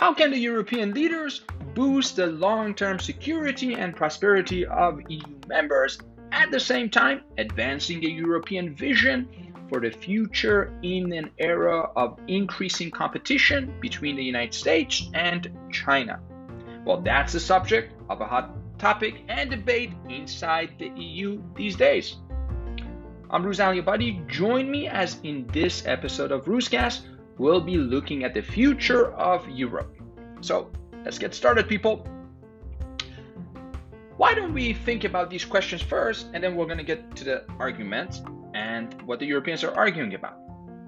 How can the European leaders boost the long term security and prosperity of EU members, at the same time, advancing a European vision for the future in an era of increasing competition between the United States and China? Well, that's the subject of a hot topic and debate inside the EU these days. I'm Ruz Buddy. Join me as in this episode of Ruzcast, we'll be looking at the future of Europe. So let's get started, people. Why don't we think about these questions first, and then we're going to get to the arguments and what the Europeans are arguing about.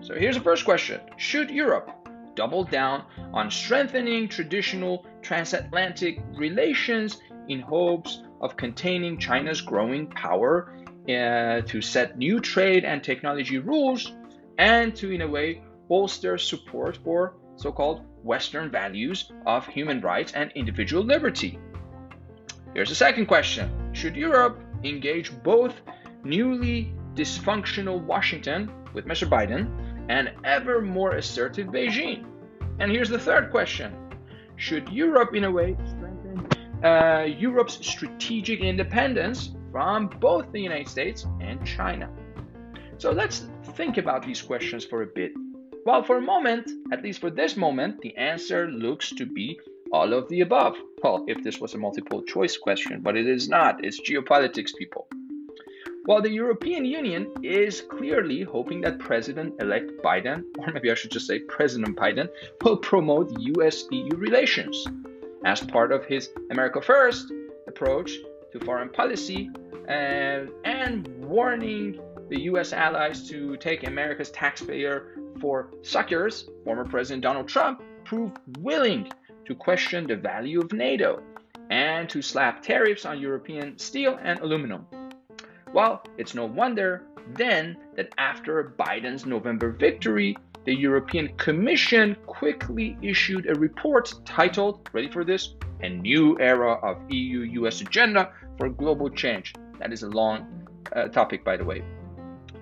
So here's the first question Should Europe double down on strengthening traditional transatlantic relations in hopes of containing China's growing power uh, to set new trade and technology rules and to, in a way, bolster support for so called Western values of human rights and individual liberty. Here's the second question Should Europe engage both newly dysfunctional Washington with Mr. Biden and ever more assertive Beijing? And here's the third question Should Europe, in a way, strengthen uh, Europe's strategic independence from both the United States and China? So let's think about these questions for a bit well, for a moment, at least for this moment, the answer looks to be all of the above. Well, if this was a multiple choice question, but it is not. It's geopolitics, people. While the European Union is clearly hoping that President elect Biden, or maybe I should just say President Biden, will promote US EU relations as part of his America First approach to foreign policy and, and warning the US allies to take America's taxpayer for suckers, former President Donald Trump proved willing to question the value of NATO and to slap tariffs on European steel and aluminum. Well, it's no wonder then that after Biden's November victory, the European Commission quickly issued a report titled, ready for this, A New Era of EU US Agenda for Global Change. That is a long uh, topic, by the way,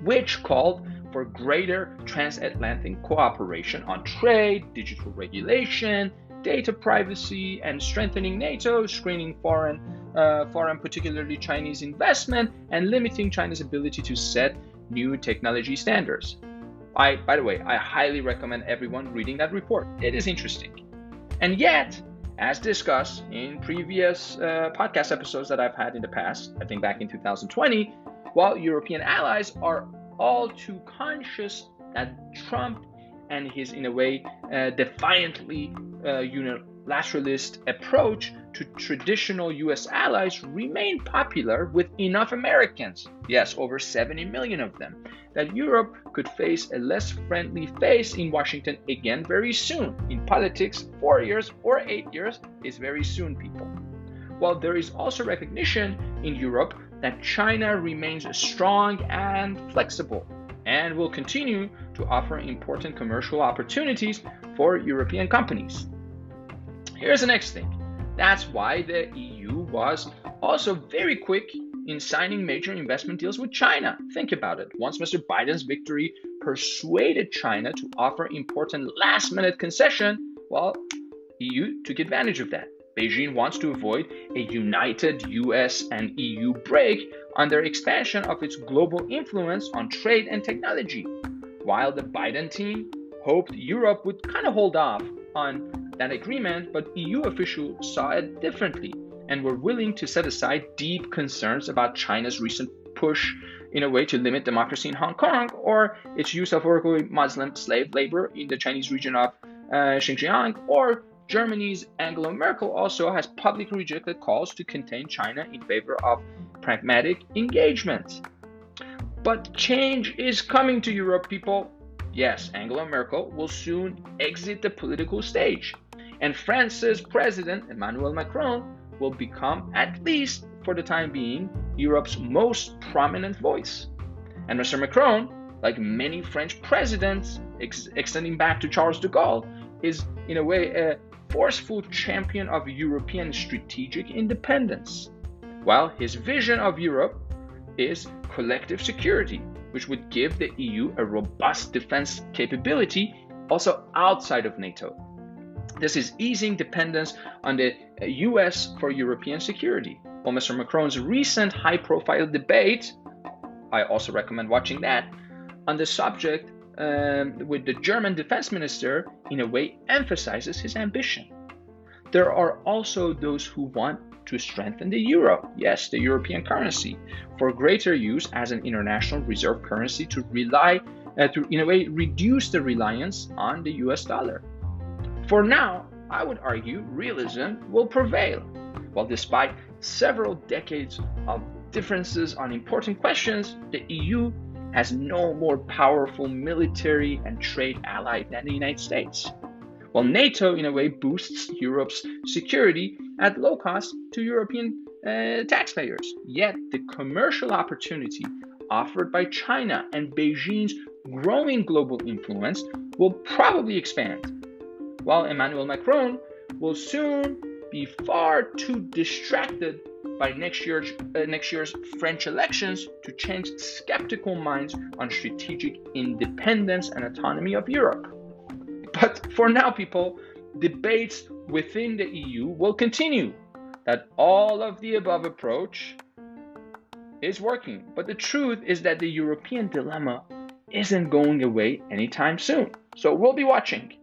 which called for greater transatlantic cooperation on trade, digital regulation, data privacy, and strengthening NATO, screening foreign, uh, foreign, particularly Chinese investment, and limiting China's ability to set new technology standards. I, by the way, I highly recommend everyone reading that report. It is interesting. And yet, as discussed in previous uh, podcast episodes that I've had in the past, I think back in 2020, while European allies are all too conscious that Trump and his, in a way, uh, defiantly uh, unilateralist approach to traditional US allies remain popular with enough Americans, yes, over 70 million of them, that Europe could face a less friendly face in Washington again very soon. In politics, four years or eight years is very soon, people. While there is also recognition in Europe that China remains strong and flexible and will continue to offer important commercial opportunities for European companies. Here's the next thing. That's why the EU was also very quick in signing major investment deals with China. Think about it. Once Mr. Biden's victory persuaded China to offer important last minute concession, well, EU took advantage of that. Beijing wants to avoid a united US and EU break on their expansion of its global influence on trade and technology, while the Biden team hoped Europe would kind of hold off on that agreement, but EU officials saw it differently and were willing to set aside deep concerns about China's recent push in a way to limit democracy in Hong Kong or its use of Uyghur Muslim slave labor in the Chinese region of uh, Xinjiang or Germany's Angela Merkel also has publicly rejected calls to contain China in favor of pragmatic engagement. But change is coming to Europe, people. Yes, Angela Merkel will soon exit the political stage, and France's President Emmanuel Macron will become, at least for the time being, Europe's most prominent voice. And Mr. Macron, like many French presidents, ex- extending back to Charles de Gaulle, is in a way a forceful champion of European strategic independence, while his vision of Europe is collective security, which would give the EU a robust defense capability also outside of NATO. This is easing dependence on the US for European security. While Mr. Macron's recent high profile debate, I also recommend watching that, on the subject um, with the German defense minister, in a way, emphasizes his ambition. There are also those who want to strengthen the euro, yes, the European currency, for greater use as an international reserve currency to rely, uh, to in a way, reduce the reliance on the US dollar. For now, I would argue realism will prevail. While despite several decades of differences on important questions, the EU has no more powerful military and trade ally than the United States. While NATO, in a way, boosts Europe's security at low cost to European uh, taxpayers. Yet, the commercial opportunity offered by China and Beijing's growing global influence will probably expand, while Emmanuel Macron will soon be far too distracted by next year's, uh, next year's French elections to change skeptical minds on strategic independence and autonomy of Europe. But for now, people, debates within the EU will continue. That all of the above approach is working. But the truth is that the European dilemma isn't going away anytime soon. So we'll be watching.